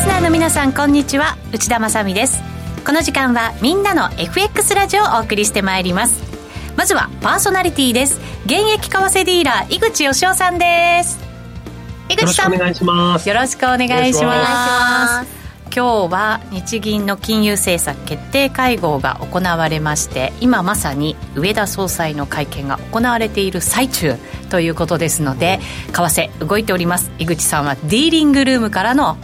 スナーの皆さんこんにちは。内田まさです。この時間はみんなの FX ラジオをお送りしてまいります。まずはパーソナリティです。現役為替ディーラー井口義雄さんです。井口さん。よろしくお願いします。よろしくお願いします。今日は日銀の金融政策決定会合が行われまして今まさに上田総裁の会見が行われている最中ということですので為替動いております。井口さんはディーリングルームからの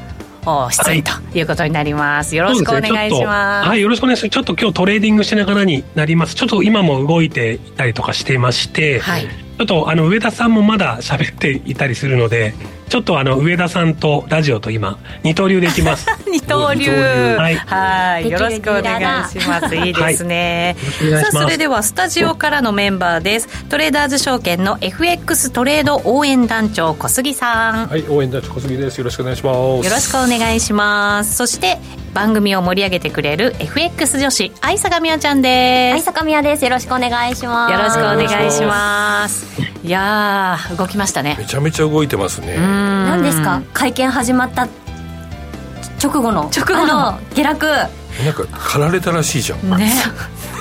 出演ということになります。よろしくお願いします。はい、よろしくお願いします。ちょっと今日トレーディングしながらになります。ちょっと今も動いていたりとかしてまして、はい、ちょっとあの上田さんもまだ喋っていたりするのでちょっとあの上田さんとラジオと今二刀流でいきます。二刀流。はい。はい。よろしくお願いします。いいですね、はい、さあそれではスタジオからのメンバーです。トレーダーズ証券の FX トレード応援団長小杉さん。はい応援団長小杉です。よろしくお願いします。よろしくお願いします。そして番組を盛り上げてくれる FX 女子愛坂美也ちゃんです。愛坂美也です。よろしくお願いします。よろしくお願いします。いや動きましたね。めちゃめちゃ動いてますね何ですか？会見始まった直後の。直後の。下落。なんか狩られたらしいじゃん。ね。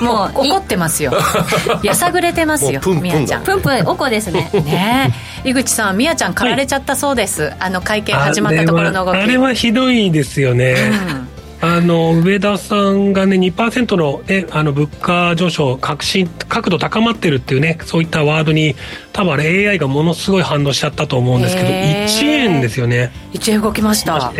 もう怒ってますよ。やさぐれてますよみやちゃん。プンプンおこですね。ね。井口さんみやちゃん狩られちゃったそうです、はい、あの会見始まったところの動き。あれはひどいですよね、うんあの上田さんがね2%の,、ね、あの物価上昇確信角度高まってるっていうねそういったワードに多分あれ AI がものすごい反応しちゃったと思うんですけど1円ですよね。1円動きました。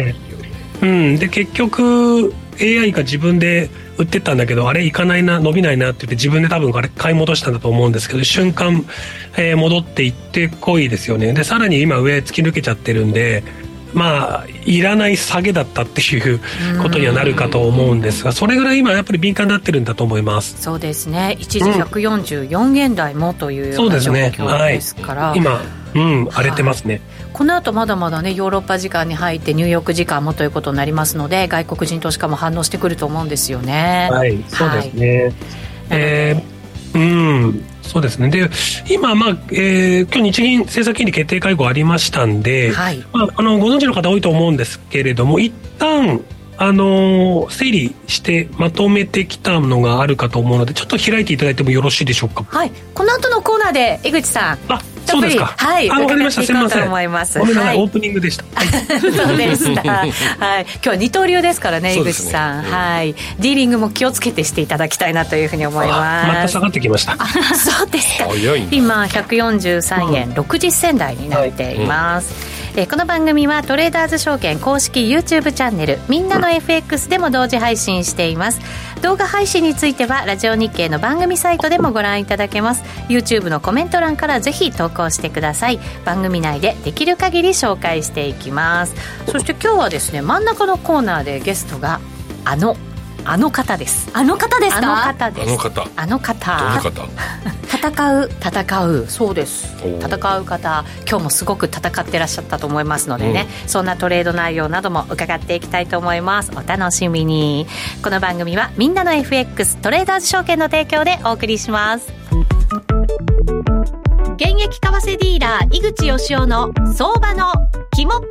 うん。で結局 AI が自分で売ってたんだけどあれいかないな伸びないなって言って自分で多分あれ買い戻したんだと思うんですけど瞬間、えー、戻っていってこいですよね。でさらに今上突き抜けちゃってるんでまあいらない下げだったっていうことにはなるかと思うんですがそれぐらい今やっぱり敏感になってるんだと思います。そうですね。一時144円台もというような状況ですから、ねはい、今うん荒れてますね、はい、この後まだまだねヨーロッパ時間に入ってニューヨーク時間もということになりますので外国人投資家も反応してくると思うんですよね。はいそうですね、はい、えー、うんそうですね。で、今、まあ、えー、今日日銀政策金利決定会合ありましたんで、はい、まあ、あの、ご存知の方多いと思うんですけれども、一旦、あの整理してまとめてきたのがあるかと思うのでちょっと開いていただいてもよろしいでしょうか？はい。この後のコーナーで江口さんあそうですか。はいわかりました。すみません。思います。ごめんなさい、はい、オープニングでした。そうでした。はい。今日は二刀流ですからね江口さん、ね、はい。ディーリングも気をつけてしていただきたいなというふうに思います。また下がってきました。そうですか。今143円60銭台になっています、はいうんえこの番組はトレーダーズ証券公式 YouTube チャンネルみんなの FX でも同時配信しています。動画配信についてはラジオ日経の番組サイトでもご覧いただけます。YouTube のコメント欄からぜひ投稿してください。番組内でできる限り紹介していきます。そして今日はですね真ん中のコーナーでゲストがあのあの方です。あの方ですか？あの方です。あの方。あの方。どの方？戦う。戦う。そうです。戦う方。今日もすごく戦ってらっしゃったと思いますのでね、うん、そんなトレード内容なども伺っていきたいと思います。お楽しみに。この番組はみんなの FX トレーダーズ証券の提供でお送りします。現役為替ディーラー井口義雄の相場の肝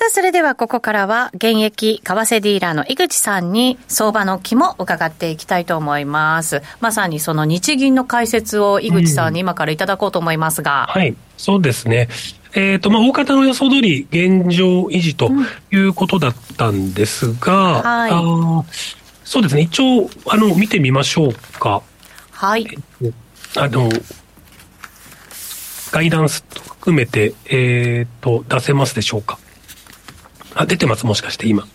さあ、それではここからは、現役為替ディーラーの井口さんに相場の肝伺っていきたいと思います。まさにその日銀の解説を井口さんに今からいただこうと思いますが。うん、はい、そうですね。えっ、ー、と、まあ、大方の予想通り現状維持ということだったんですが、うん、はい。あそうですね。一応、あの、見てみましょうか。はい。あの、ガイダンスと含めて、えっ、ー、と、出せますでしょうか？あ、出てます、もしかして今。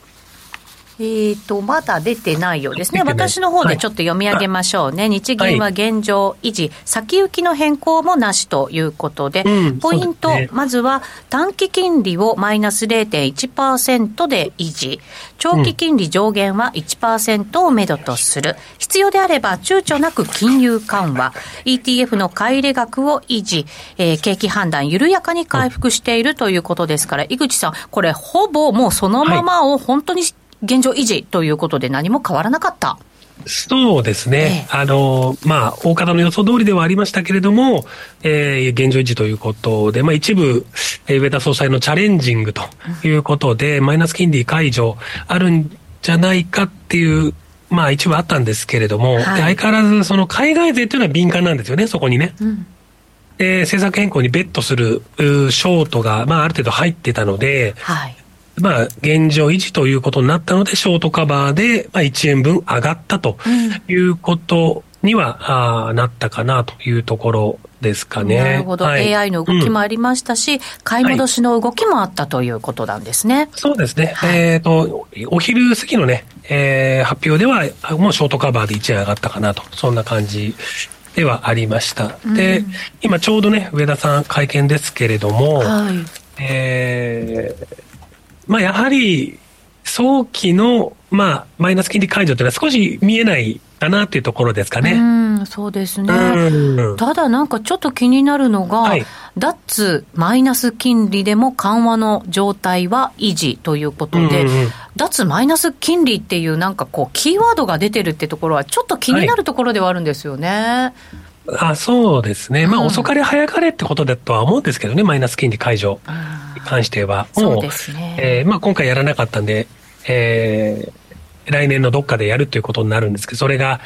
えっ、と、まだ出てないようですね。私の方でちょっと読み上げましょうね。はい、日銀は現状維持、先行きの変更もなしということで、うん、ポイント、ね、まずは短期金利をマイナス0.1%で維持、長期金利上限は1%をめどとする、必要であれば躊躇なく金融緩和、ETF の買い入れ額を維持、えー、景気判断緩やかに回復しているということですから、井口さん、これほぼもうそのままを本当に、はい現状維持ということで何も変わらなかった。そうですね。ええ、あの、まあ、大方の予想通りではありましたけれども、えー、現状維持ということで、まあ、一部、えー、上田総裁のチャレンジングということで、うん、マイナス金利解除あるんじゃないかっていう、まあ、一部あったんですけれども、はい、相変わらず、その海外税というのは敏感なんですよね、そこにね。うんで、政策変更にベットするショートが、まあ、ある程度入ってたので、はい、まあ、現状維持ということになったので、ショートカバーで、まあ、1円分上がったということには、うん、あなったかなというところですかね。なるほど。はい、AI の動きもありましたし、うん、買い戻しの動きもあったということなんですね。はい、そうですね。はい、えっ、ー、と、お昼過ぎのね、えー、発表では、もうショートカバーで1円上がったかなと、そんな感じではありました。で、うん、今ちょうどね、上田さん会見ですけれども、はい、えー、まあ、やはり、早期の、まあ、マイナス金利解除というのは少し見えないかなというところですかね。うん、そうですね。ただなんかちょっと気になるのが、はい、脱マイナス金利でも緩和の状態は維持ということで、うんうん、脱マイナス金利っていうなんかこう、キーワードが出てるってところはちょっと気になるところではあるんですよね。はいあそうですね、まあ、遅かれ早かれってことだとは思うんですけどね、マイナス金利解除に関しては。そうえーまあ、今回やらなかったんで、えー、来年のどっかでやるということになるんですけど、それが、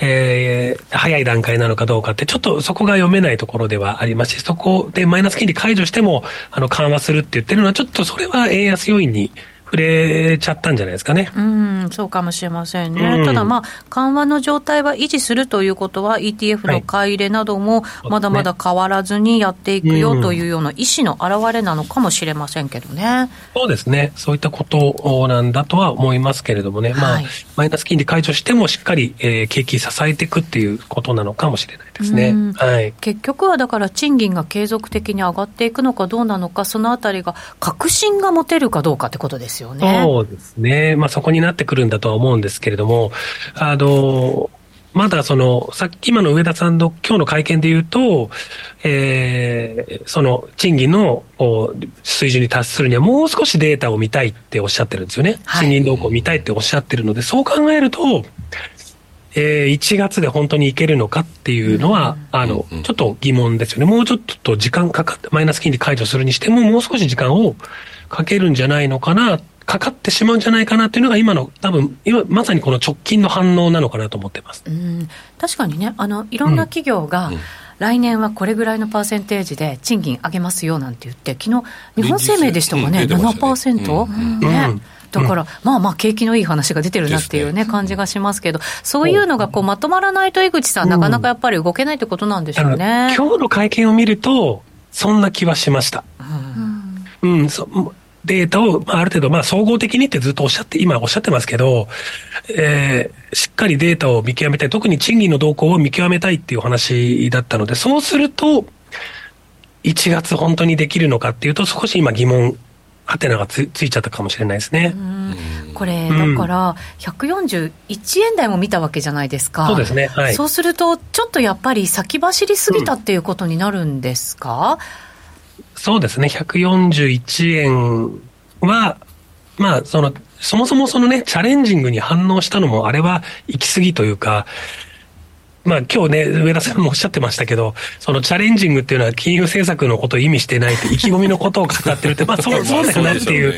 えー、早い段階なのかどうかって、ちょっとそこが読めないところではありますし、そこでマイナス金利解除しても、あの、緩和するって言ってるのは、ちょっとそれは円安要因に触れちゃったんじゃないですかね。うん、そうかもしれませんね。うん、ただまあ、緩和の状態は維持するということは、ETF の買い入れなども、まだまだ変わらずにやっていくよというような意思の表れなのかもしれませんけどね。そうですね。そういったことなんだとは思いますけれどもね。まあ、はい、マイナス金利解除してもしっかり、えー、景気支えていくっていうことなのかもしれないですね。はい。結局はだから賃金が継続的に上がっていくのかどうなのか、そのあたりが確信が持てるかどうかってことですよね。そうですね。まあそこになってくるんだとは思うんですけれども、あの、まだその、さっき今の上田さんの今日の会見で言うと、えー、その賃金の水準に達するにはもう少しデータを見たいっておっしゃってるんですよね。はい、賃金動向を見たいっておっしゃってるので、そう考えると、えー、1月で本当にいけるのかっていうのは、あの、ちょっと疑問ですよね。もうちょっと時間かかって、マイナス金利解除するにしても、もう少し時間をかけるんじゃないのかな、かかってしまうんじゃないかなっていうのが今の、多分、今、まさにこの直近の反応なのかなと思ってます。うん、確かにね、あの、いろんな企業が、うん。来年はこれぐらいのパーセンテージで賃金上げますよなんて言って、昨日日。本生命でしたかね、うん、7%、うん、ね、うん。だから、うん、まあまあ景気のいい話が出てるなっていうね、ね感じがしますけど、そういうのがこうまとまらないと、井口さん、なかなかやっぱり動けないってことなんでしょうね。今日の会見を見ると、そんな気はしました。うん、うん、そデータを、まあ、ある程度、まあ、総合的にってずっとおっしゃって、今おっしゃってますけど、えー、しっかりデータを見極めたい、特に賃金の動向を見極めたいっていうお話だったので、そうすると、1月本当にできるのかっていうと、少し今疑問ハテナがつついちゃったかもしれないですね。これ、だから、141円台も見たわけじゃないですか。そうですね。はい。そうすると、ちょっとやっぱり先走りすぎたっていうことになるんですか、うん、そうですね。141円は、まあ、その、そもそもそのね、チャレンジングに反応したのも、あれは行き過ぎというか、まあ今日ね、上田さんもおっしゃってましたけど、そのチャレンジングっていうのは金融政策のことを意味してないって意気込みのことを語ってるって、まあそう そうだよなっていう、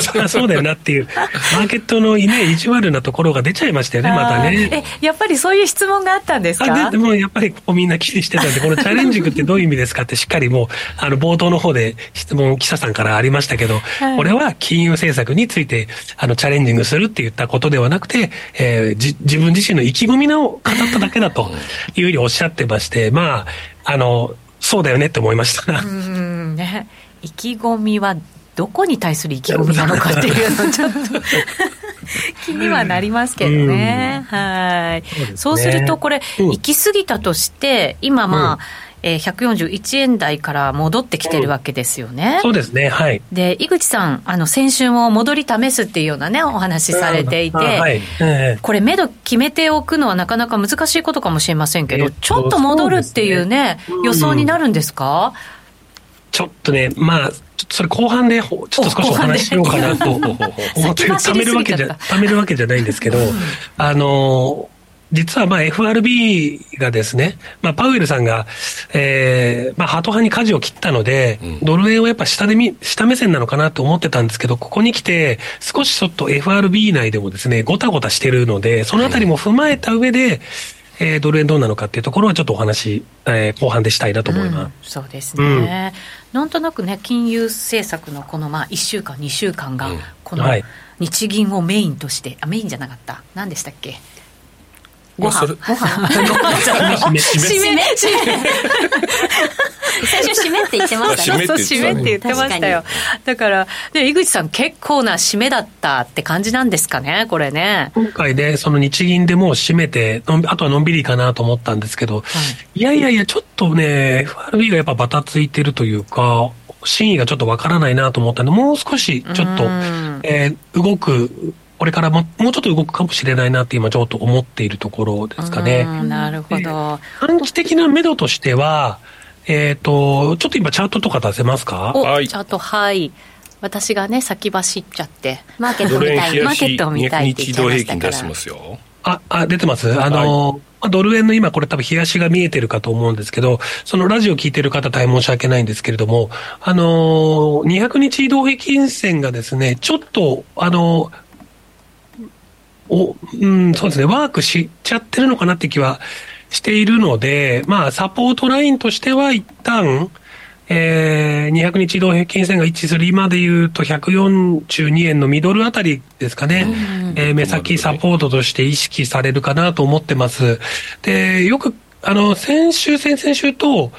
そそうだよなっていう、マーケットのね、意地悪なところが出ちゃいましたよね、またね。え、やっぱりそういう質問があったんですか？あででもやっぱりこうみんな気にしてたんで、このチャレンジングってどういう意味ですかってしっかりもう、あの冒頭の方で質問、記者さんからありましたけど、はい、これは金融政策についてあのチャレンジングするって言ったことではなくて、えー、じ自分自身の意気込みの語っただけだと。というふうにおっしゃってまして、まあ、あの、そうだよねって思いました。うんね、意気込みはどこに対する意気込みなのかっていうのちょっと 気にはなりますけどね。はい。そう、ね、そうするとこれ、行き過ぎたとして、今まあ、えー、141円台から戻ってきてるわけですよね。そうですね、はい。で、井口さん、あの、先週も戻り試すっていうようなね、お話されていて、はい、えー、これ、目処決めておくのはなかなか難しいことかもしれませんけど、えー、ちょっと戻るっていうね、うね。予想になるんですか、ちょっとね、まあ、それ後半で、ちょっと少しお話ししようかなと 思って、貯めるわけじゃ、貯めるわけじゃないんですけど、あの、実はまあ FRB がですね、まあ、パウエルさんが、えー、まあ、ハト派に舵を切ったので、うん、ドル円をやっぱ下で見、下目線なのかなと思ってたんですけど、ここに来て、少しちょっと FRB 内でもですね、ごたごたしてるので、そのあたりも踏まえた上で、えー、ドル円どうなのかっていうところはちょっとお話、えー、後半でしたいなと思います。うん、そうですね、うん、なんとなくね、金融政策のこのまあ1週間、2週間が、この日銀をメインとして、あ、メインじゃなかった、何でしたっけ？ご飯、ご飯。締め締め。最初締めって言ってましたね。そう、締めって言ってましたよ。だから、ね、井口さん結構な締めだったって感じなんですかね、これね。今回で、その日銀でもう締めて、あとはのんびりかなと思ったんですけど、はい、いやいやいや、ちょっとね、FRB がやっぱバタついてるというか、真意がちょっとわからないなと思ったんで、もう少しちょっと、えー、動くこれからももうちょっと動くかもしれないなって今ちょっと思っているところですかね。なるほど。短期的な目処としては、えっ、ー、と、ちょっと今チャートとか出せますか？はい。チャート、はい。私がね、先走っちゃって、マーケットみたい、マーケットみたいって言っちゃいましたから。ますよ。あ、あ、出てます？あの、はい、ドル円の今これ多分冷やしが見えてるかと思うんですけど、そのラジオ聞いてる方大変申し訳ないんですけれども、あの、200日移動平均線がですね、ちょっと、あの、お、うん、そうですね、ワークしちゃってるのかなって気はしているので、まあ、サポートラインとしては一旦、えー、200日移動平均線が一致する今で言うと142円のミドルあたりですかね、えー、目先サポートとして意識されるかなと思ってます。で、よく、あの、先週、先々週と、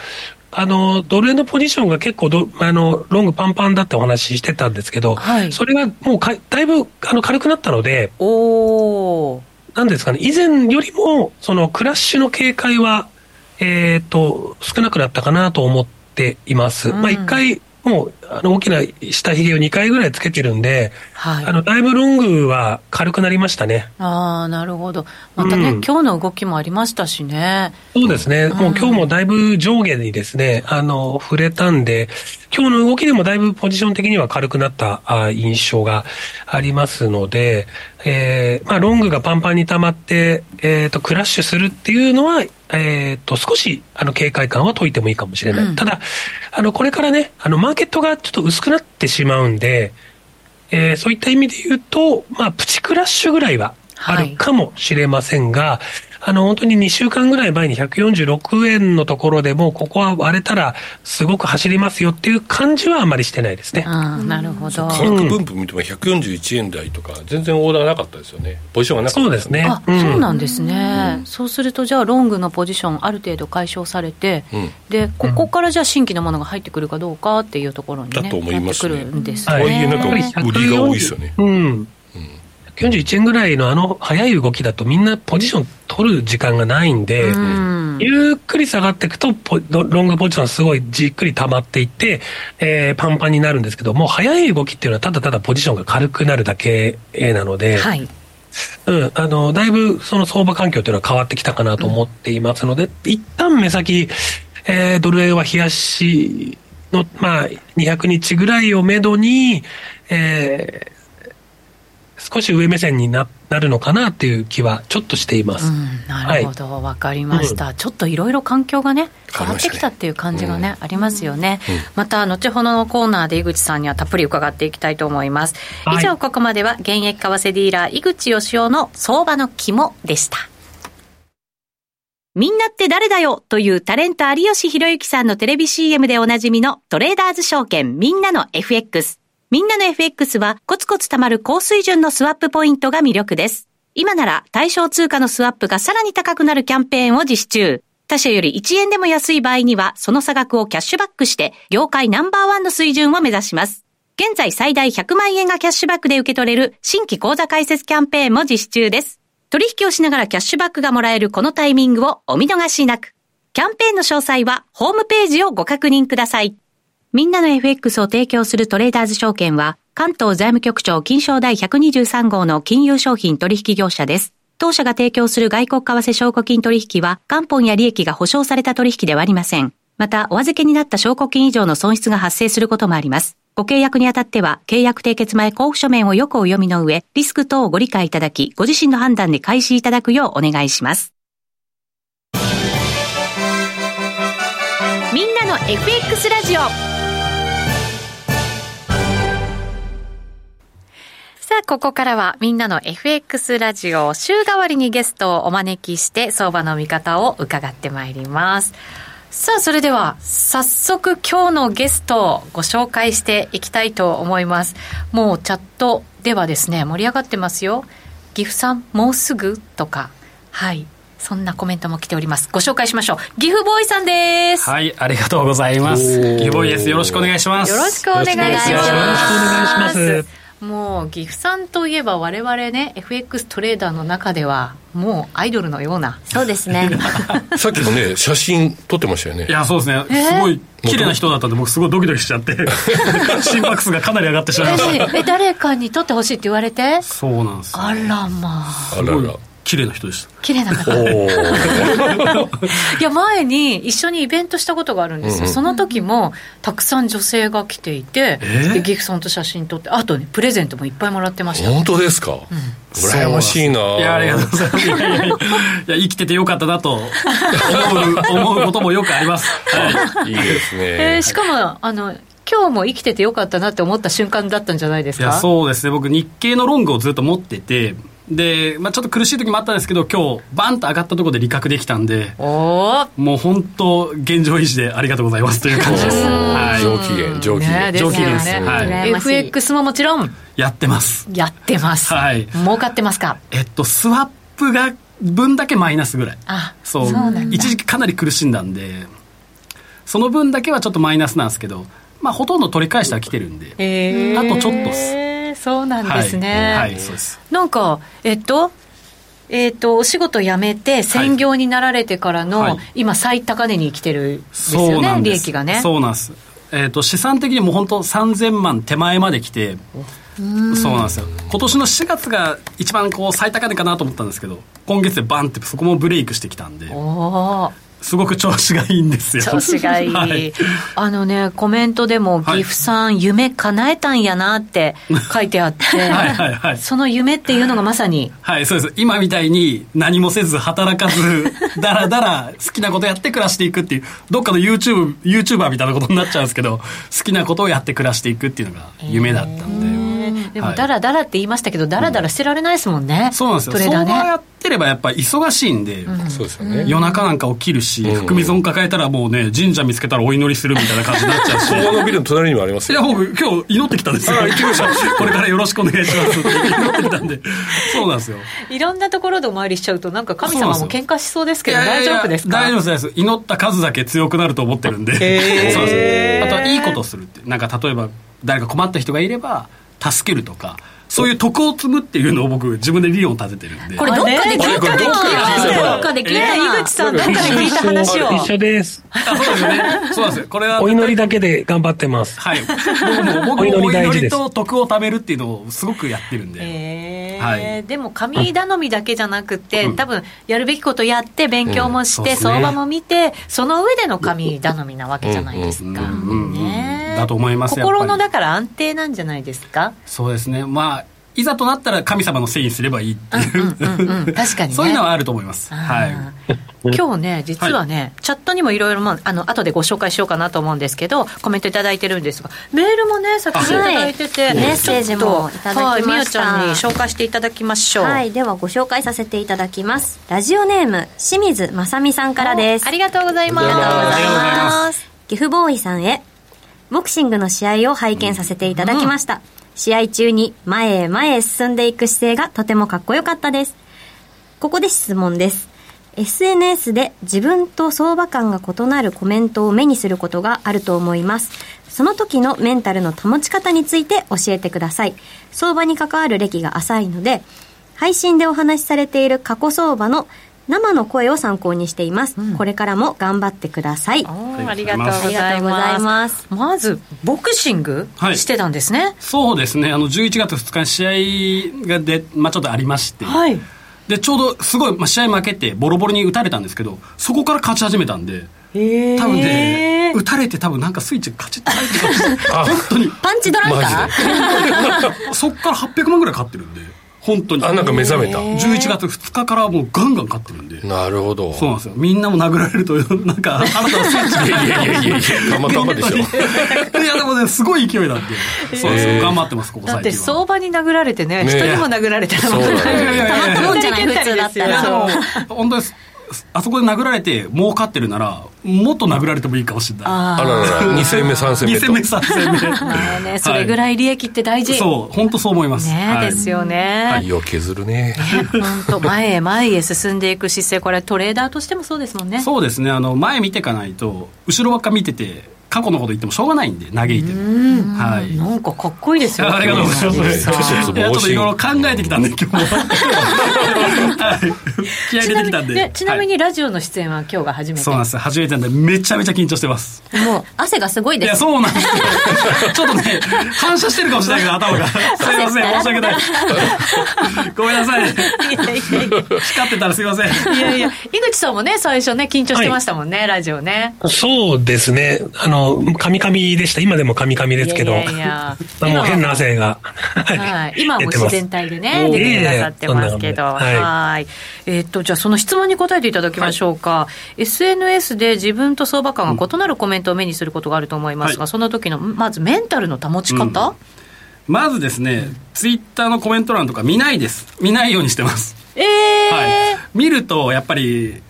あの、ドル円のポジションが結構ど、あの、ロングパンパンだってお話ししてたんですけど、はい、それがもうかだいぶあの軽くなったので、おなんですかね、以前よりも、そのクラッシュの警戒は、えっ、ー、と、少なくなったかなと思っています。うん、まあ一回、もう、あの、大きな下髭を2回ぐらいつけてるんで、はい、あの、だいぶロングは軽くなりましたね。ああ、なるほど。またね、うん、今日の動きもありましたしね。そうですね。もう今日もだいぶ上下にですね、あの、触れたんで、今日の動きでもだいぶポジション的には軽くなったあ印象がありますので、えー、まあ、ロングがパンパンに溜まって、えっ、ー、と、クラッシュするっていうのは、えっ、ー、と、少し、あの、警戒感は解いてもいいかもしれない。うん、ただ、あの、これからね、あの、マーケットがちょっと薄くなってしまうんで、えー、そういった意味で言うと、まあ、プチクラッシュぐらいはあるかもしれませんが、はいあの、本当に2週間ぐらい前に146円のところでも、ここは割れたらすごく走りますよっていう感じはあまりしてないですね。あなるほど。価格分布見ても141円台とか、全然オーダーなかったですよね。ポジションがなかった、そうですね。あ、うん、そうなんですね、うん、そうすると、じゃあ、ロングのポジション、ある程度解消されて、うん、で、ここからじゃあ、新規のものが入ってくるかどうかっていうところに、ね、だと思いますね。ってくるんですね。はい、なんか売りが多いですよね。うん41円ぐらいのあの早い動きだとみんなポジション取る時間がないんで、ん。ゆっくり下がっていくとロングポジションすごいじっくり溜まっていって、えー、パンパンになるんですけども早い動きっていうのはただただポジションが軽くなるだけなので、はい。うん、あのだいぶその相場環境というのは変わってきたかなと思っていますので、うん、一旦目先、えー、ドル円は冷やしの、まあ、200日ぐらいをめどに、えー、少し上目線にななるのかなっていう気はちょっとしています。うん、なるほど、わ、はい、かりました。うん、ちょっといろいろ環境がね、変わってきたっていう感じがね、ねありますよね。うん、また、後ほどのコーナーで井口さんにはたっぷり伺っていきたいと思います。以上、ここまでは現役為替ディーラー井口義雄の相場の肝でした。みんなって誰だよというタレント有吉弘行さんのテレビ CM でおなじみのトレーダーズ証券みんなの FX。みんなの FX はコツコツ貯まる高水準のスワップポイントが魅力です。今なら対象通貨のスワップがさらに高くなるキャンペーンを実施中。他社より1円でも安い場合には、その差額をキャッシュバックして、業界ナンバーワンの水準を目指します。現在最大100万円がキャッシュバックで受け取れる新規口座開設キャンペーンも実施中です。取引をしながらキャッシュバックがもらえるこのタイミングをお見逃しなく。キャンペーンの詳細はホームページをご確認ください。みんなの FX を提供するトレーダーズ証券は、関東財務局長金賞第123号の金融商品取引業者です。当社が提供する外国為替証拠金取引は、元本や利益が保証された取引ではありません。また、お預けになった証拠金以上の損失が発生することもあります。ご契約にあたっては、契約締結前交付書面をよくお読みの上、リスク等をご理解いただき、ご自身の判断で開始いただくようお願いします。みんなの FX ラジオさあ、ここからはみんなの FX ラジオ週替わりにゲストをお招きして相場の見方を伺ってまいります。さあ、それでは、早速今日のゲストをご紹介していきたいと思います。もうチャットではですね、盛り上がってますよ。岐阜さん、もうすぐとか、はい。そんなコメントも来ております。ご紹介しましょう。岐阜ボーイさんです。はい、ありがとうございます。岐阜ボーイです。よろしくお願いします。よろしくお願いします。よろしくお願いします。もう岐阜さんといえば我々ね FX トレーダーの中ではもうアイドルのような。そうですね。さっきもね写真撮ってましたよね。いやそうですね、えー、すごい綺麗な人だったんで僕すごいドキドキしちゃって 心拍数がかなり上がってしまいました。え誰かに撮ってほしいって言われて？そうなんです、あらまあ。あらら綺麗な人でした綺麗な方。いや前に一緒にイベントしたことがあるんですよ、うん、その時もたくさん女性が来ていて、えー、でギフさんと写真撮ってあとねプレゼントもいっぱいもらってました。本当ですか、うん、羨ましいな。いやありがとうございます。いやいやいや生きててよかったなと思う思うこともよくあります、はい、いいですね、えー、しかもあの今日も生きててよかったなって思った瞬間だったんじゃないですか？そうですね。僕日経のロングをずっと持っててで、まあ、ちょっと苦しい時もあったんですけど今日バンと上がったところで利確できたんでもう本当現状維持でありがとうございますという感じです、はい、上機嫌上機嫌、ね、上機嫌です、はい、FX ももちろん。やってます。やってます。はい。儲かってますか？えっとスワップが分だけマイナスぐらい。あそう。一時期かなり苦しんだんでその分だけはちょっとマイナスなんですけどまあほとんど取り返してはきてるんで、えー、あとちょっとっすそうなんですね。はい、はい、そうです。なんか、えっと、えーと、お仕事辞めて専業になられてからの、はい、今最高値に来てるんですよね利益がね。そうなんです、えーと、資産的にも本当3000万手前まで来てそうなんですよ。今年の4月が一番こう最高値かなと思ったんですけど今月でバンってそこもブレイクしてきたんですごく調子がいいんですよ。調子がいい、はい、あのねコメントでも、岐阜さん夢叶えたんやなって書いてあって はいはい、はい、その夢っていうのがまさに。はいそうです。今みたいに何もせず働かずだらだら好きなことやって暮らしていくっていうどっかの YouTube YouTuber みたいなことになっちゃうんですけど好きなことをやって暮らしていくっていうのが夢だったんで、えーでもだらだらって言いましたけど、だらだらしてられないですもんね、そうなんですよ、トレーダーね。やってればやっぱり忙しいんで、そうですよね、夜中なんか起きるし、含み損抱えたらもうね、神社見つけたらお祈りするみたいな感じになっちゃうし、相場のビルの隣にもありますいや、僕、今日祈ってきたんですよ、行きました。これからよろしくお願いしますって祈ってきたんで、そうなんですよ。いろんなところでお参りしちゃうと、なんか神様も喧嘩しそうですけど、大丈夫ですか？大丈夫です、祈った数だけ強くなると思ってるんで、そうです。あとはいいことするって、なんか例えば、誰か困った人がいれば、助けるとか、そういう徳を積むっていうのを僕自分で理論立ててるんで。これどっかで聞いたどっかで聞いた井口さんどっかで聞いた話を。一緒です。そうですよね。そうですこれはお祈りだけで頑張ってます。はい。僕もお祈りと徳を貯めるっていうのをすごくやってるんで。えはい、でも神頼みだけじゃなくて、多分やるべきことやって勉強もして、相場も見てその上での神頼みなわけじゃないですか、ねだと思います心のだから安定なんじゃないですか？そうですねまあいざとなったら神様のせいにすればいいっていう、確かに、ね、そういうのはあると思います。はい。今日ね、実はね、はい、チャットにもいろいろ、まあ、あの、後でご紹介しようかなと思うんですけど、コメントいただいてるんですが、メールもね、先ほどいただいてて、はい、メッセージもいただきました。はい、みやちゃんに紹介していただきましょう。はい、ではご紹介させていただきます。ラジオネーム、清水正美さんからです。ありがとうございます。ありがとうございます。岐阜ボーイさんへ、ボクシングの試合を拝見させていただきました。うん試合中に前へ前へ進んでいく姿勢がとてもかっこよかったです。ここで質問です。SNS で自分と相場感が異なるコメントを目にすることがあると思います。その時のメンタルの保ち方について教えてください。相場に関わる歴が浅いので、配信でお話しされている過去相場の生の声を参考にしています、うん、これからも頑張ってください。ありがとうございます。まずボクシングしてたんですね、はい、そうですね。あの11月2日に試合がで、まあ、ちょっとありまして、はい、でちょうどすごい、まあ、試合負けてボロボロに打たれたんですけどそこから勝ち始めたんで多分ね打たれて多分なんかスイッチカチッと入ってたんですよ。本当に。パンチドランカー？そっから800万ぐらい買ってるんで本当に。あなんか目覚めた。11月2日からもうガンガン買ってるんで。なるほど。そうなんですよ。みんなも殴られるとなんかあなたのスイッチでいやいやいやいやたまたまでしょいやでもねすごい勢いなんで。そうです。よ頑張ってますここだって最近は相場に殴られてねね人にも殴られたらもうそうだねいやいやいやたまったもんじゃない普通だったら。本当ですあそこで殴られて儲かってるならもっと殴られてもいいかもしれない。あららら2戦目3戦目2と戦目3戦目。まあね。それぐらい利益って大事、そう本当そう思います。ね、はい。ですよね、身を削るね。本当前へ前へ進んでいく姿勢これトレーダーとしてもそうですもんね。そうですね。あの前見ていかないと後ろばっか見てて過去のこと言ってもしょうがないんで嘆いてるはいなんかかっこいいですよありがとうございます。ちょっといろいろ考えてきたんで、今日も。はい気合い入れてきたんで。ねちなみはにラジオの出演は今日が初めて、いそうなんです。初めてなんで、めちゃめちゃ緊張してます。もう汗がすごいいや、ですそうなんですよ。ちょっとね、反射してるかもしれないけど、頭が。すいません、申し訳ない。ごめんなさい。いやいやい光ってたらすいません。やいやいや井口さんもね最初ね緊張してましたもんね、ラジオねそうですね。あの、カミカミでした。今でもカミカミですけど。いやいやいや もう変な汗が。はい、今はもう出てます自然体でね、出てくださってますけど、はいはい。えーっと、じゃあその質問に答えていただきましょうか。SNS で自分と相場感が異なるコメントを目にすることがあると思いますが、はいその時の、まずメンタルの保ち方、まずですね、ツイッターのコメント欄とか見ないです。見ないようにしてます。ええはい、見るとやっぱり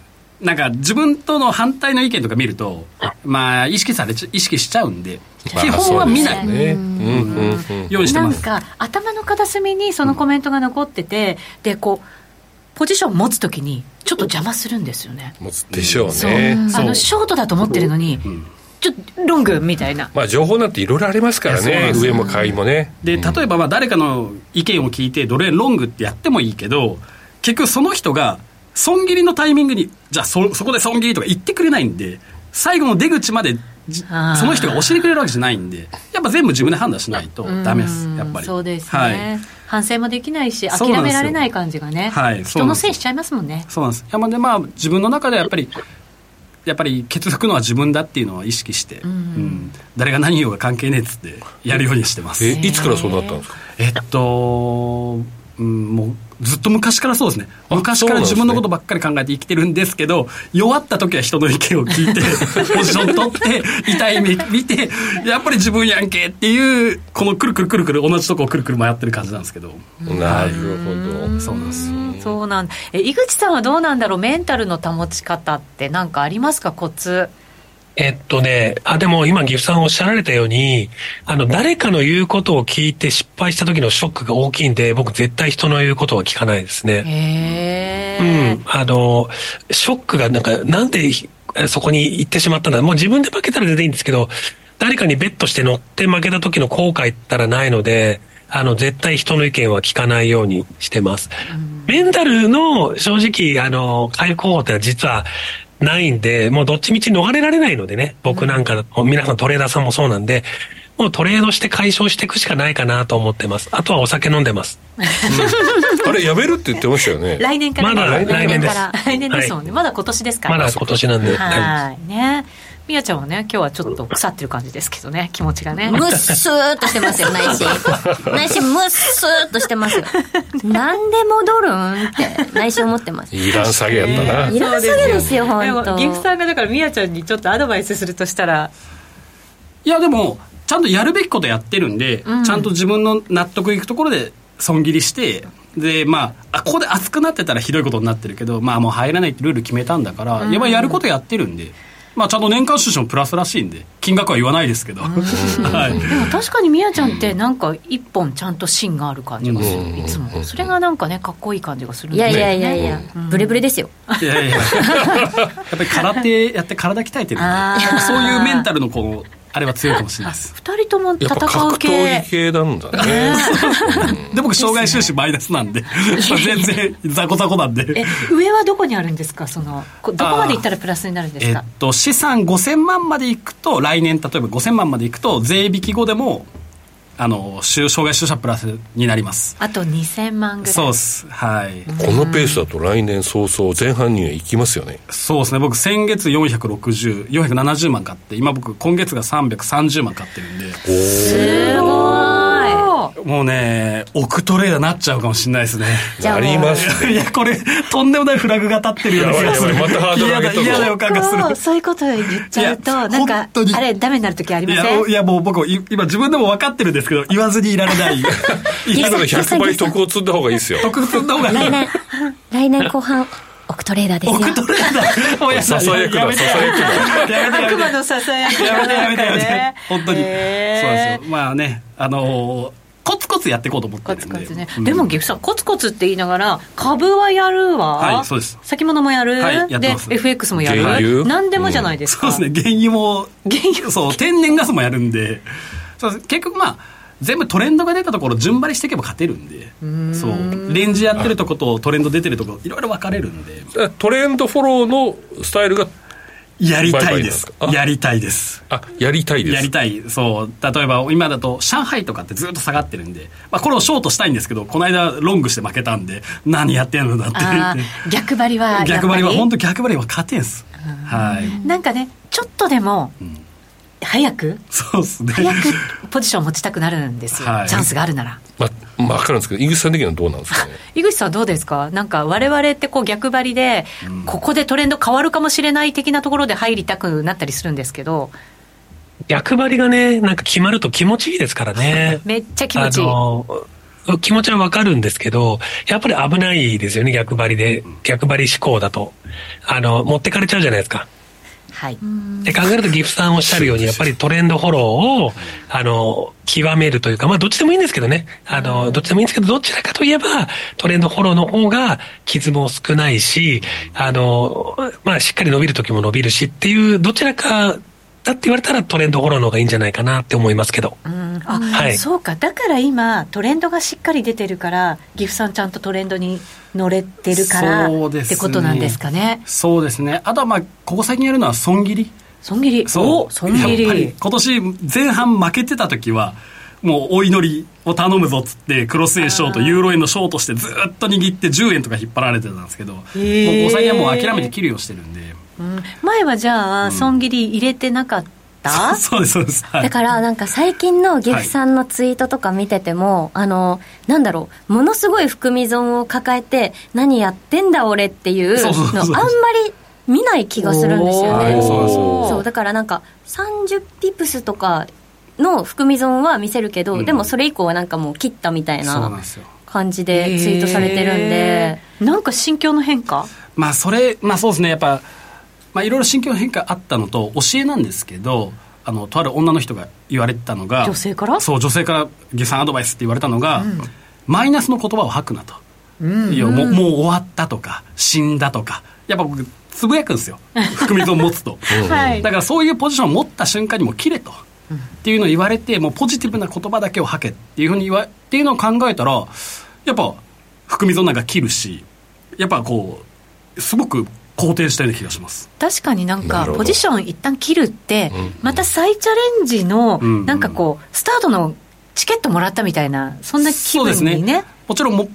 なんか自分との反対の意見とか見るとまあ意識されち意識しちゃうんで基本は見ない、ね。うんうんうんようにしてます。なんか頭の片隅にそのコメントが残ってて、でこうポジションを持つ時にちょっと邪魔するんですよね。もうでしょうそう。ねあのショートだと思ってるのに、ちょっとロングみたいな。まあ情報なんていろいろありますからね。上も下位もね。で例えばまあ誰かの意見を聞いてどれロングってやってもいいけど結局その人が損切りのタイミングにじゃあそそこで損切りとか言ってくれないんで最後の出口までその人が教えてくれるわけじゃないんでやっぱ全部自分で判断しないとダメですやっぱり。そうですね、はい。反省もできないし諦められない感じがね、はい。人のせいしちゃいますもんね。そうなんです。山でまあ自分の中ではやっぱりやっぱりケツ拭くのは自分だっていうのは意識して、うん。誰が何言おうが関係ねえっつってやるようにしてます。ええいつからそうなったんですか？っと、うん、もうずっと昔からそうですね。あ昔から自分のことばっかり考えて生きてるんですけど、弱った時は人の意見を聞いて、ポジション取って、痛い目見て、やっぱり自分やんけっていう、このくるくるくるくる同じとこをくるくる回ってる感じなんですけど。なるほど。そうなんです。そうなん。え井口さんはどうなんだろう？メンタルの保ち方って何かありますか？コツえっとね、あ、でも今、岐阜さんおっしゃられたように、あの、誰かの言うことを聞いて失敗した時のショックが大きいんで、僕絶対人の言うことは聞かないですね。へうえ、ん。あの、ショックがなんか、なんでえそこに行ってしまったんだ。もう自分で負けたら全然いいんですけど、誰かにベットして乗って負けた時の後悔ったらないので、あの、絶対人の意見は聞かないようにしてます。メンタルの正直、あの、回復方法って実はないんで、もうどっちみち逃れられないのでね、僕なんかだと、皆さんトレーダーさんもそうなんで、もうトレードして解消していくしかないかなと思ってます。あとはお酒飲んでます。あれやめるって言ってましたよね。来年からね、まだ来年です。から。来年ですもんね、まだ今年ですから。まだ今年なんで。はい。はい。ねみやちゃんはね今日はちょっと腐ってる感じですけどね気持ちがねムッスーっとしてますよ、内心。内心ムッスーっとしてますよ。なんで戻るんって内心思ってます。いらん下げやったな、いらんすぎですよ、で本当も岐阜さんがだからみやちゃんにちょっとアドバイスするとしたらいやでもちゃんとやるべきことやってるんで、ちゃんと自分の納得いくところで損切りしてでまああここで熱くなってたらひどいことになってるけどまあもう入らないってルール決めたんだから、やっぱりやることやってるんで。まあ、ちゃんと年間収支もプラスらしいんで金額は言わないですけど、はい、でも確かにみやちゃんってなんか一本ちゃんと芯がある感じがするうん。いつも。それがなんかねかっこいい感じがするんいでやいやいやいや、ブレブレですよ。いやいやや。っぱり空手やって体鍛えてるんでそういうメンタルのこのあれは強いかもしれないです。二人とも戦う格闘技系系なんだね。で僕障害収支マイナスなんで。まあ全然雑魚雑魚なんで。え上はどこにあるんですか？そのこどこまでいったらプラスになるんですか？えっと、資産5000万までいくと来年例えば5000万までいくと税引き後でもあの障害収者プラスになります。あと2000万ぐらい。そうです。はい。このペースだと来年早々前半には行きますよね。そうですね。僕先月460470万買って今僕今月が330万買ってるんで。すごいもうねオクトレーダーなっちゃうかもしれないですね。なりますいやこれとんでもないフラグが立ってるような気がする。またハードル上げたぞ。嫌な予感がする。そうそういうこと言っちゃうとなんかあれダメになる時ありまいせん？やいやもう僕い今自分でも分かってるんですけど言わずにいられない。今の100倍得を積んだ方がいいですよ。得積んだ方がいい。来年来年後半オクトレーダーですよ。オクトレーダー もうやささやくなやめて。ささやくなやめてやめて。悪魔のささやきやめてやめてやめて。本当に。そうですよ。まあねあのーコツコツやっていこうと思ってコるんで。ツコツね、うん。でも岐阜さんコツコツって言いながら株はやるわ。はいそうです。先物もやる、はいやってでます FX もや原る油？何でもじゃないですか、そうですね。原油も原油。そう天然ガスもやるんで。そう結局まあ全部トレンドが出たところ順張りしていけば勝てるんで。そう。レンジやってるとことトレンド出てるとこいろいろ分かれるんで。トレンドフォローのスタイルがやりたいです。やりたいです。あやりたいです。やりたい。そう。例えば今だと上海とかってずっと下がってるんで、まあ、これをショートしたいんですけどこの間ロングして負けたんで何やってんのだって。言あってー逆張りは逆張りは本当逆張りは勝てんす。はい。なんかねちょっとでも、早く？そうっすね。早くポジション持ちたくなるんですよ、はい。チャンスがあるなら。まあ、まあ、分かるんですけど井口さん的にはどうなんですかね？井口さんどうですか？なんか我々ってこう逆張りで、ここでトレンド変わるかもしれない的なところで入りたくなったりするんですけど。逆張りがね、なんか決まると気持ちいいですからね。めっちゃ気持ちいい。あの気持ちはわかるんですけど、やっぱり危ないですよね、逆張りで。逆張り思考だと。あの、持ってかれちゃうじゃないですか。はい。で考えると、岐阜さんおっしゃるように、やっぱりトレンドフォローを、あの、極めるというか、まあ、どっちでもいいんですけどね。あの、どっちでもいいんですけど、どちらかといえば、トレンドフォローの方が傷も少ないし、あの、まあ、しっかり伸びる時も伸びるしっていう、どちらかだって言われたらトレンドフォローの方がいいんじゃないかなって思いますけど。うん。あ、はい。そうか。だから今トレンドがしっかり出てるから岐阜さんちゃんとトレンドに乗れてるから、そうですねってことなんですかね。そうですね。あとはまあここ最近やるのは損切り。損切り。そう。お損切やっぱりり今年前半負けてた時はもうお祈りを頼むぞっつってクロス円ショートユーロ円のショートしてずっと握って10円とか引っ張られてたんですけどもうここ最近はもう諦めて切るようにしてるんでうん前はじゃあ損切り入れてなかった、そうですそうです、はい。だからなんか最近の岐阜さんのツイートとか見てても、あのなんだろうものすごい含み損を抱えて何やってんだ俺っていうのあんまり見ない気がするんですよね。はいそうだからなんか30ピプスとかの含み損は見せるけど、うん。でもそれ以降はなんかもう切ったみたいな感じでツイートされてるんで。へー。なんか心境の変化？まあそれまあそうですね。やっぱまあいろいろ心境変化あったのと教えなんですけどあのとある女の人が言われてたのが女性から？そう女性から下産アドバイスって言われたのが、マイナスの言葉を吐くなと、いやもうもう終わったとか死んだとか。やっぱ僕つぶやくんですよ。含み損持つと、はい。だからそういうポジションを持った瞬間にもう切れと、っていうのを言われてもうポジティブな言葉だけを吐けっていうふうに言わっていうのを考えたらやっぱ含み損なんか切るしやっぱこうすごく好転したような気がします。確かになんかポジション一旦切るってうん。また再チャレンジのうん。なんかこうスタートのチケットもらったみたいなそんな気そうです分にね。もちろんも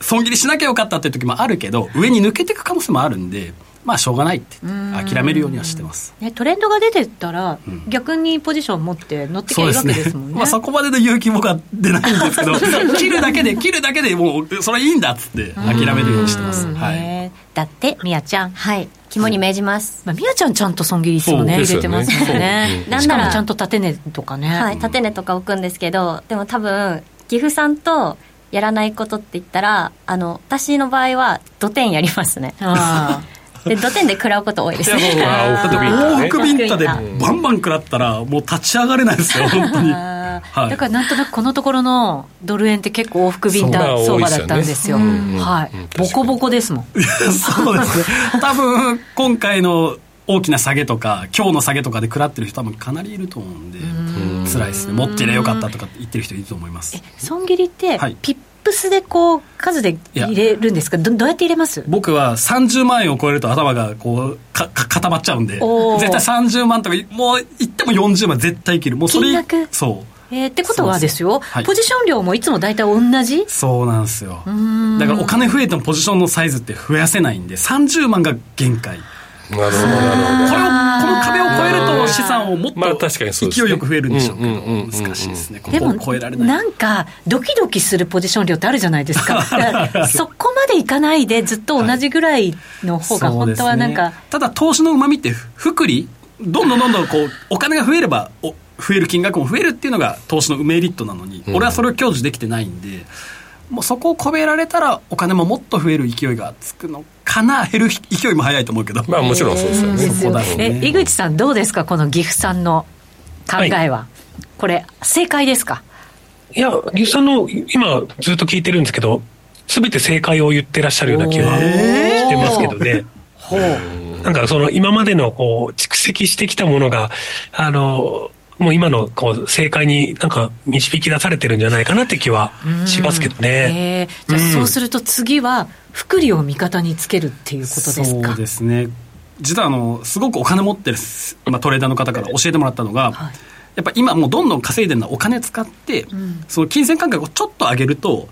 損切りしなきゃよかったっていう時もあるけど上に抜けていく可能性もあるんでまあしょうがないって諦めるようにはしてます。ねトレンドが出てったらん。逆にポジション持って乗ってきゃいいわけですもんね。まあそこまでの勇気僕は出ないんですけど 切るだけで切るだけでもうそれはいいんだっつって諦めるようにしてます。うんはい。ねだってみやちゃん。はい。肝に銘じます、まあ、みやちゃんちゃんと損切りいつもね入れてますもんね。そう。う。ん。しかもちゃんと縦値とかね、はい、縦値とか置くんですけどでも多分岐阜さんとやらないことって言ったらあの私の場合は土天やりますね。あ で土天で食らうこと多いです。ね往復ビンタね。往復ビンタでうんバンバン食らったらもう立ち上がれないですよ 本当に。あはい。だからなんとなくこのところのドル円って結構往復ビンタ相場だったんですよ。そうまあ多いですよねはい。うんボコボコですもん。いやそうですね。多分今回の大きな下げとか今日の下げとかで食らってる人多分かなりいると思うんで辛いですね。持ってりゃよかったとかって言ってる人いると思います。え損切りってはい。ピップスでこう数で入れるんですか？どどうやって入れます？僕は30万円を超えると頭がこうかか固まっちゃうんで。絶対30万とかもう言っても40万絶対いける。もうそれ金額？そう。えー、ってことはですよ、はい。ポジション量もいつも大体同じ？そうなんですよ。だからお金増えてもポジションのサイズって増やせないんで30万が限界なるほどなるほど。これをこの壁を越えると資産をもっと勢いよく増えるんでしょうけど難しいですねこでもこを超えられない。なんかドキドキするポジション量ってあるじゃないですか。そこまでいかないでずっと同じぐらいの方が本当はなんか、そうですね。ただ投資のうまみって複利どんどんどんどんこうお金が増えればお増える金額も増えるっていうのが投資のメリットなのに、俺はそれを享受できてないんでもうそこを超えられたらお金ももっと増える勢いがつくのかな減る勢いも早いと思うけど、まあもちろんそうですよね、そこだろうね。え井口さんどうですか？この岐阜さんの考えは、これ正解ですか？いや、リュウさんの今ずっと聞いてるんですけど、すべて正解を言ってらっしゃるような気はしてますけどね。なんかその今までのこう蓄積してきたものが、あの、もう今のこう正解になんか導き出されてるんじゃないかなって気はしますけどね。えー、じゃあそうすると次は福利を味方につけるっていうことですか？そうですね。実はあのすごくお金持ってる、まあ、トレーダーの方から教えてもらったのが、はい。やっぱ今もうどんどん稼いでるのはお金使って、その金銭感覚をちょっと上げると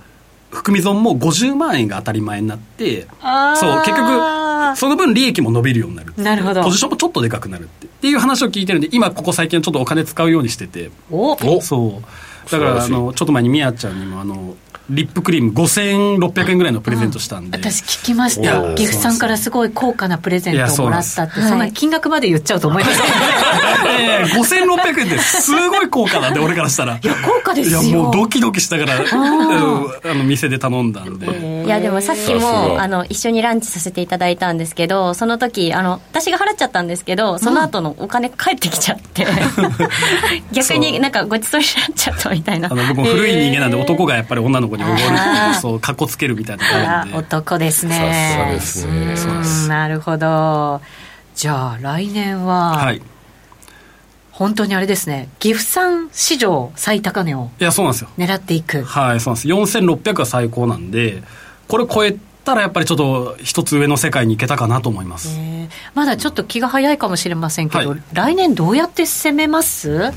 含み損も50万円が当たり前になってそう結局その分利益も伸びるようになるなるほど。ポジションもちょっとでかくなるってっていう話を聞いてるんで今ここ最近ちょっとお金使うようにしてて。お。おそう。だからあのちょっと前にみやちゃんにもあのリップクリーム5600円ぐらいのプレゼントしたんで、私聞きました。岐阜さんからすごい高価なプレゼントをもらったってそんな金額まで言っちゃうと思いません。ええ5600円ってすごい高価なんで俺からしたら。いいや高価ですよ。いやもうドキドキしたからうんあの店で頼んだんで。いやでもさっきもあの一緒にランチさせていただいたんですけどその時あの私が払っちゃったんですけどその後のお金返ってきちゃって、逆になんかごちそうになっちゃったみたいな。あの僕も古い人間なんで男がやっぱり女の子におごるそうかっこつけるみたいなあら感じで。男ですね。さすがですね。なるほど。じゃあ来年は、はい。本当にあれですね。岐阜産史上最高値をいやそうなんですよ。狙っていく。はいそうなんです。4600が最高なんでこれ超えたらやっぱりちょっと一つ上の世界に行けたかなと思います、えーまだちょっと気が早いかもしれませんけど、はい。来年どうやって攻めます？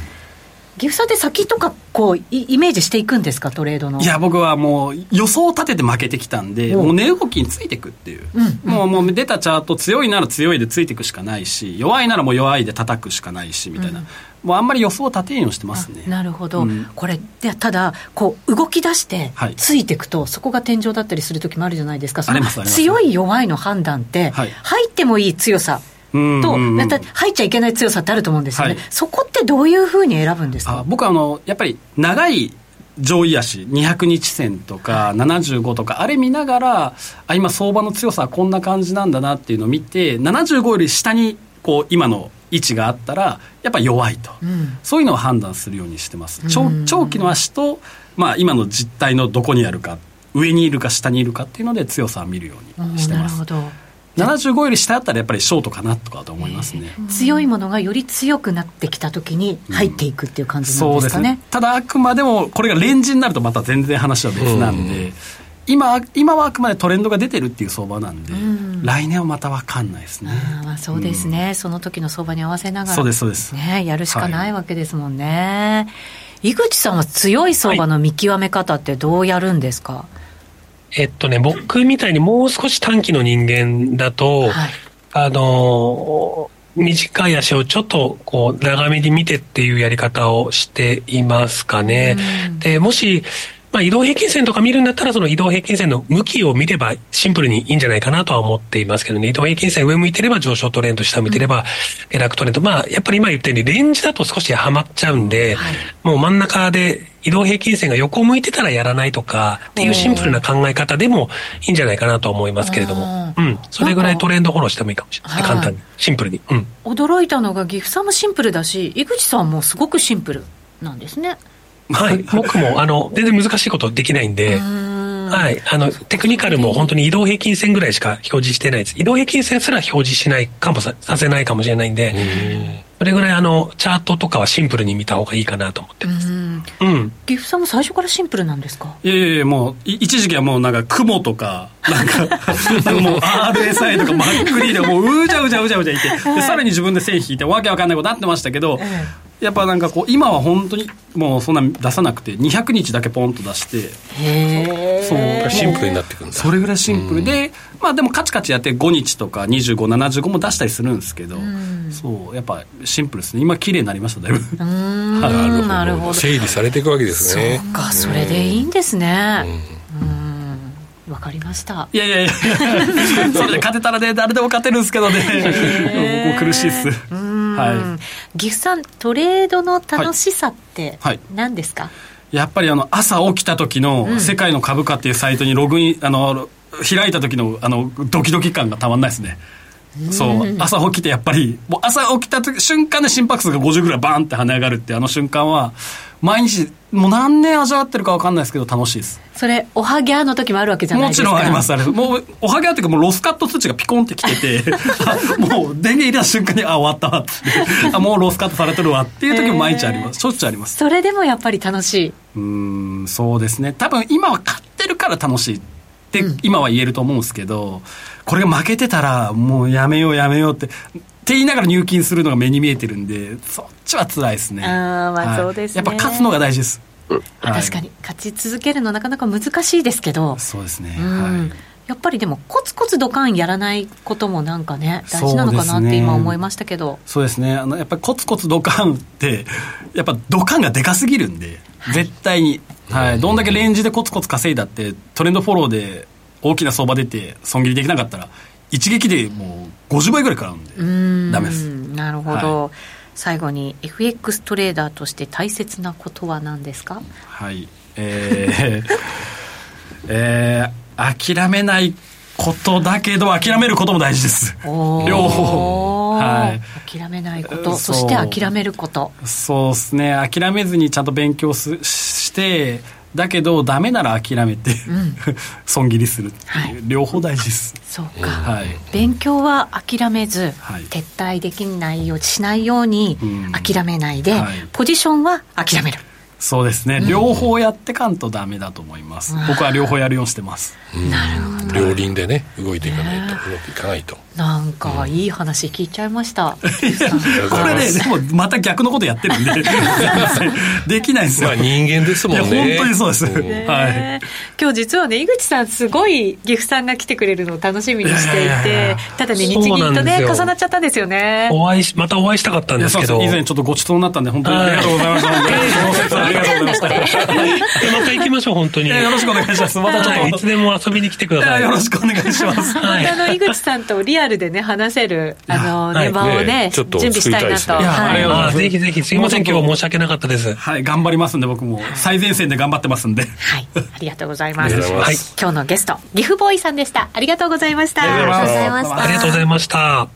岐阜さんって先とかこうイイメージしていくんですか？トレードの。いや僕はもう予想を立てて負けてきたんでおもう値動きについていくっていう、うん。もうもう出たチャート強いなら強いでついていくしかないし弱いならもう弱いで叩くしかないしみたいな、もうあんまり予想を立てんようにしてますね。あなるほど、うん。これでただこう動き出してはい。ついていくと、そこが天井だったりする時もあるじゃないですか。その強い弱いの判断って、はい。入ってもいい強さ。うんと、また入っちゃいけない強さってあると思うんですよね、はい。そこってどういうふうに選ぶんですあか？僕はあのやっぱり長い上位足200日線とか75とかあれ見ながらあ今相場の強さはこんな感じなんだなっていうのを見て75より下にこう今の位置があったらやっぱ弱いと、ん。そういうのを判断するようにしてます。長うん。長期の足と、まあ、今の実態のどこにあるか上にいるか下にいるかっていうので強さを見るようにしてます。なるほど75より下だったらやっぱりショートかなとかと思いますね、強いものがより強くなってきたときに入っていくっていう感じなんですかね。ね。ただあくまでもこれがレンジになるとまた全然話は別なんで、今今はあくまでトレンドが出てるっていう相場なんで、ん。来年はまた分かんないですね。あそうですね、その時の相場に合わせながらそうですそうです。ね、やるしかないわけですもんね、井口さんは強い相場の見極め方ってどうやるんですか、えっとね、僕みたいにもう少し短期の人間だと、はいあのー短い足をちょっとこう長めに見てっていうやり方をしていますかね。で、もし、まあ、移動平均線とか見るんだったら、その移動平均線の向きを見ればシンプルにいいんじゃないかなとは思っていますけどね。移動平均線上向いてれば上昇トレンド、下向いてれば下落トレンド。まあ、やっぱり今言ったようにレンジだと少しはまっちゃうんで、もう真ん中で移動平均線が横向いてたらやらないとかっていうシンプルな考え方でもいいんじゃないかなと思いますけれども。うん。それぐらいトレンドフォローしてもいいかもしれない。はい簡単に。シンプルに。うん。驚いたのが岐阜さんもシンプルだし井口さんもすごくシンプルなんですねはい。僕も、あの、全然難しいことできないんで、はい。あの、テクニカルも本当に移動平均線ぐらいしか表示してないです。移動平均線すら表示しないかもささせないかもしれないんで、それぐらいあの、チャートとかはシンプルに見た方がいいかなと思ってます。うんうん。岐阜さんも最初からシンプルなんですか？いやいやいやもうい一時期はもうなんか雲とかなんか なんかもう RSI とかマックリでもううじゃうじゃうじゃうじゃいてでさらに自分で線引いてわけわかんないことなってましたけど、やっぱなんかこう今は本当にもうそんな出さなくて200日だけポンと出してへそう。シンプルになってくるんだ。それぐらいシンプルで、まあでもカチカチやって5日とか2575も出したりするんですけど、そうやっぱシンプルですね。今綺麗になりましただいぶ。うんなるほど。なるほど。整理されていくわけですね。そうかそれでいいんですね。うん。わかりました。いやいやいや。それで勝てたらね誰でも勝てるんですけどね。僕も苦しいっすはい。岐阜さんトレードの楽しさってはい。何ですか、やっぱりあの朝起きた時の世界の株価っていうサイトにログインあの開いた時のあのドキドキ感がたまんないですね。そう。朝起きてやっぱりもう朝起きた時瞬間で心拍数が50ぐらいバーンって跳ね上がるってあの瞬間は毎日もう何年味わってるか分かんないですけど楽しいです。それおはぎゃの時もあるわけじゃないもちですか。ろんありますあれ。もうおはぎゃっていうかもうロスカット通知がピコンってきててあ もう電源入れた瞬間にあ終わったわって。あもうロスカットされてるわっていう時も毎日あります。しょっちゅうあります。それでもやっぱり楽しい。うーんそうですね。多分今は勝ってるから楽しいって今は言えると思うんですけど、これが負けてたらもうやめようやめようってって言いながら入金するのが目に見えてるんでそっちは辛いですね。あーまあはい。そうですね。やっぱ勝つのが大事です、はい。確かに。勝ち続けるのなかなか難しいですけど。そうですね、うん。はい。やっぱりでもコツコツドカンやらないこともなんかね大事なのかなって今思いましたけど、そうですね。あのやっぱりコツコツドカンって やっぱドカンがでかすぎるんで、絶対に、はい、どんだけレンジでコツコツ稼いだってトレンドフォローで大きな相場出て損切りできなかったら一撃でもう50倍ぐらい食らうんでうん。ダメです。なるほど、最後に FX トレーダーとして大切なことは何ですか？はい。えー えー諦めないことだけど諦めることも大事です。両方。はい。諦めないこと。そして諦めること。そうですね。諦めずにちゃんと勉強すしてだけどダメなら諦めて、損切りするっていう、はい。両方大事です。そうか、はい。勉強は諦めず、はい。撤退できないようしないようにうん。諦めないで、はい。ポジションは諦める。そうですね、両方やってかんとダメだと思います、僕は両方やるようにしてます。両輪でね動いていかないとうまくいかないとなんかいい話聞いちゃいました、これねでもまた逆のことやってるんで。できないですよ、まあ人間ですもんね。本当にそうです、うん。はい。ね今日実はね井口さんすごい岐阜さんが来てくれるのを楽しみにしていてやただね日銀とね重なっちゃったんですよね。お会いし、またお会いしたかったんですけど。以前ちょっとごちそうになったんで本当にありがとうございました、ありがとうございましたまた行きましょう、本当に。よろしくお願いしますまたちょっと、はいいつでも遊びに来てください。よろしくお願いしますはいあの井口さんとリアルでね話せるあのはい。ね場をね準備したいなと、作りたいですね。いやありがとうございはいます。あぜひぜひ、すいません、今日は申し訳なかったです。はい頑張りますんで僕も。最前線で頑張ってますんで。はい、ありがとうございます。今日のゲスト、岐阜ボーイさんでした。ありがとうございました。ありがとうございました。ありがとうございました。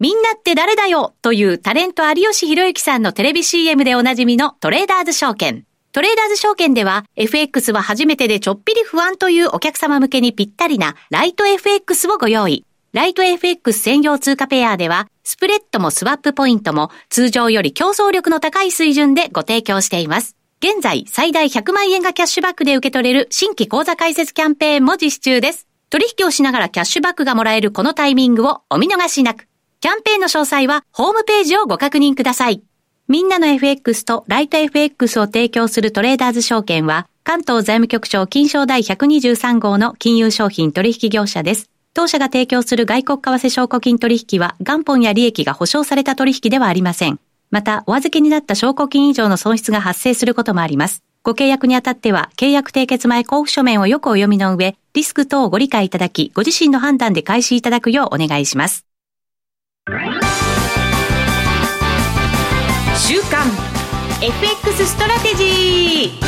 みんなって誰だよ？というタレント有吉弘行さんのテレビ CM でおなじみのトレーダーズ証券。トレーダーズ証券では FX は初めてでちょっぴり不安というお客様向けにぴったりなライト FX をご用意。ライト FX 専用通貨ペアではスプレッドもスワップポイントも通常より競争力の高い水準でご提供しています。現在最大100万円がキャッシュバックで受け取れる新規口座開設キャンペーンも実施中です。取引をしながらキャッシュバックがもらえるこのタイミングをお見逃しなく。キャンペーンの詳細はホームページをご確認ください。みんなの FX とライト FX を提供するトレーダーズ証券は、関東財務局長金賞第123号の金融商品取引業者です。当社が提供する外国為替証拠金取引は元本や利益が保証された取引ではありません。また、お預けになった証拠金以上の損失が発生することもあります。ご契約にあたっては、契約締結前交付書面をよくお読みの上、リスク等をご理解いただき、ご自身の判断で開始いただくようお願いします。週刊 FX ストラテジー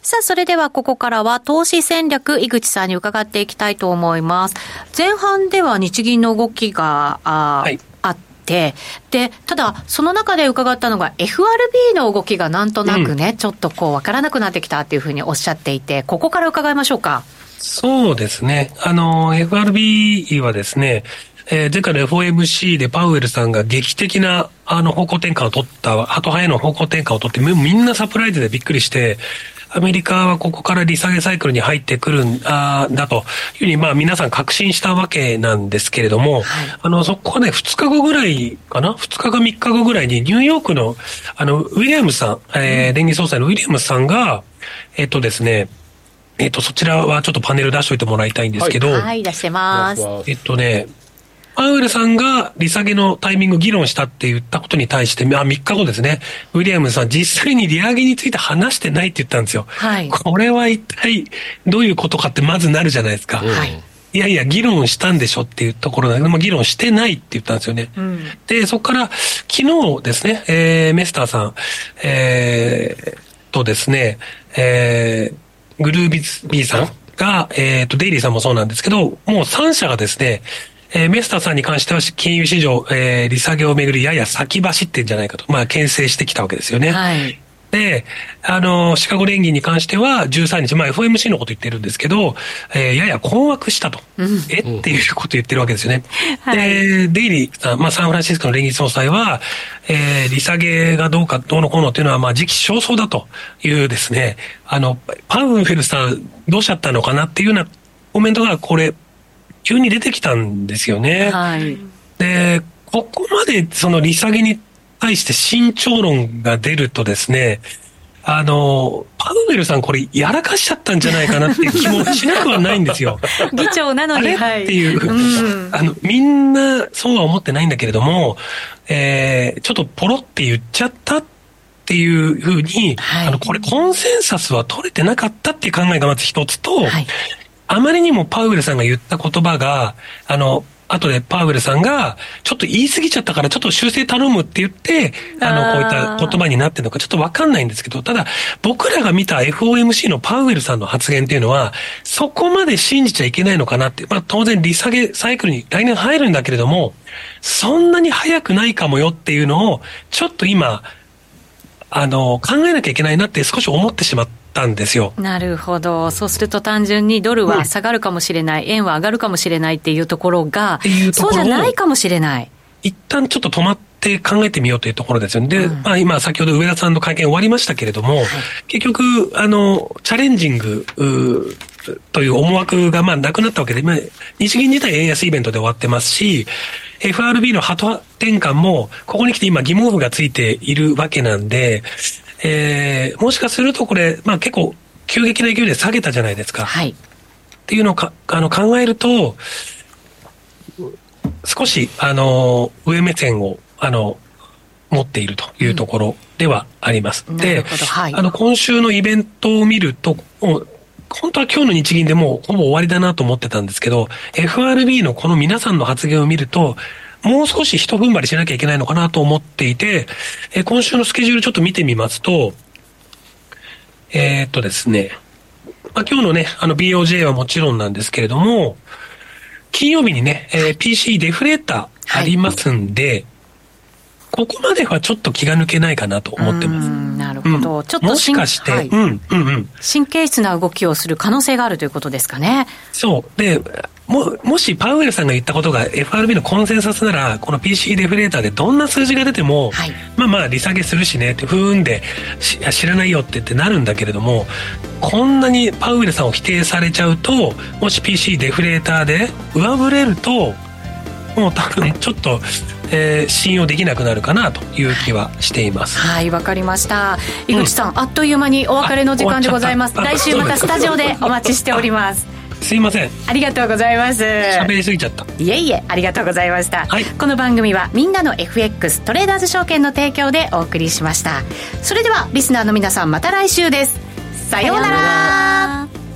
さあ、それではここからは投資戦略、井口さんに伺っていきたいと思います。前半では日銀の動きが、あ,、はいあって、で、ただ、その中で伺ったのが FRB の動きがなんとなくね、ちょっとこう、わからなくなってきたっていうふうにおっしゃっていて、ここから伺いましょうか。そうですね。あの、FRB はですね、えー前回の FOMC でパウエルさんが劇的なあの方向転換を取った、後派への方向転換を取って、みみんなサプライズでびっくりして、アメリカはここから利下げサイクルに入ってくるんだというふうに、まあ皆さん確信したわけなんですけれども、はい、あの、そこはね、2日後ぐらいかな ?2 日か3日後ぐらいにニューヨークの、あの、ウィリアムさん、えー、電気総裁のウィリアムさんが、えっとですね、えっと、そちらはちょっとパネル出しといてもらいたいんですけど、はい、はい、出してます。えっとね、パウエルさんが利下げのタイミング議論したって言ったことに対して、あ、3日後ですね、ウィリアムさん実際に利上げについて話してないって言ったんですよ。はい。これは一体どういうことかってまずなるじゃないですか。はい。いやいや、議論したんでしょっていうところだけども、議論してないって言ったんですよね。うん、で、そこから、昨日ですね、えー、メスターさん、えー、とですね、えー、グルービービーさんが、えっ、ー、と、デイリーさんもそうなんですけど、もう3社がですね、えー、メスターさんに関しては金融市場、えー、利下げをめぐりやや先走ってんじゃないかと、まあ、牽制してきたわけですよね。はい。で、あの、シカゴ連銀に関しては13日、まあ FOMC のこと言ってるんですけど、えー、やや困惑したと。うん、え？っていうこと言ってるわけですよね。はい、で、デイリーさん、まあサンフランシスコの連銀総裁は、えー、利下げがどうか、どうのこうのっていうのは、まあ時期尚早だというですね、あの、パウフェルさんどうしちゃったのかなっていうようなコメントがこれ、急に出てきたんですよね。はい。で、ここまでその利下げに対して慎重論が出るとですね、あの、パウエルさんこれやらかしちゃったんじゃないかなっていう気もしなくはないんですよ。議長なのに、はい。っていう、うん、あの、みんなそうは思ってないんだけれども、えー、ちょっとポロって言っちゃったっていうふうに、はい、あの、これコンセンサスは取れてなかったっていう考えがまず一つと、はい、あまりにもパウエルさんが言った言葉が、あの、後でパウエルさんが、ちょっと言い過ぎちゃったからちょっと修正頼むって言って、あの、こういった言葉になってるのかちょっとわかんないんですけど、ただ、僕らが見た FOMC のパウエルさんの発言っていうのは、そこまで信じちゃいけないのかなって、まあ当然利下げサイクルに来年入るんだけれども、そんなに早くないかもよっていうのを、ちょっと今、あの、考えなきゃいけないなって少し思ってしまっったんですよ。なるほど。そうすると単純にドルは下がるかもしれない、うん、円は上がるかもしれないっていうところが、そうじゃないかもしれない。一旦ちょっと止まって考えてみようというところですよね。で、うん、まあ今先ほど上田さんの会見終わりましたけれども、はい、結局、あの、チャレンジング、という思惑がまあなくなったわけで、まあ、日銀自体円安イベントで終わってますし、FRB の鳩転換も、ここに来て今疑問符がついているわけなんで、えー、もしかするとこれ、まあ結構急激な勢いで下げたじゃないですか。はい。っていうのをかあの考えると、少し、あの、上目線を、あの、持っているというところではあります。うん、で、はい、あの、今週のイベントを見ると、本当は今日の日銀でもうほぼ終わりだなと思ってたんですけど、FRB のこの皆さんの発言を見ると、もう少し一踏ん張りしなきゃいけないのかなと思っていて、え今週のスケジュールちょっと見てみますと、えー、っとですね、まあ、今日のね、あの BOJ はもちろんなんですけれども、金曜日にね、えー、PC デフレーターありますんで、はいここまではちょっと気が抜けないかなと思ってます。なるほど。うん、ちょっともしかして、はい、うん、うん、うん。神経質な動きをする可能性があるということですかね。そう。で、も、もしパウエルさんが言ったことが FRB のコンセンサスなら、この PC デフレーターでどんな数字が出ても、はい、まあまあ利下げするしねって、ふーんで知らないよって言ってなるんだけれども、こんなにパウエルさんを否定されちゃうと、もし PC デフレーターで上振れると、もう多分ちょっと、えー、信用できなくなるかなという気はしています。はいわかりました。井口さん、うん、あっという間にお別れの時間でございます。来週またスタジオでお待ちしておりますすいません。ありがとうございます。喋りすぎちゃった。いえいえありがとうございました、はい、この番組はみんなの FX トレーダーズ証券の提供でお送りしました。それではリスナーの皆さんまた来週です。さようなら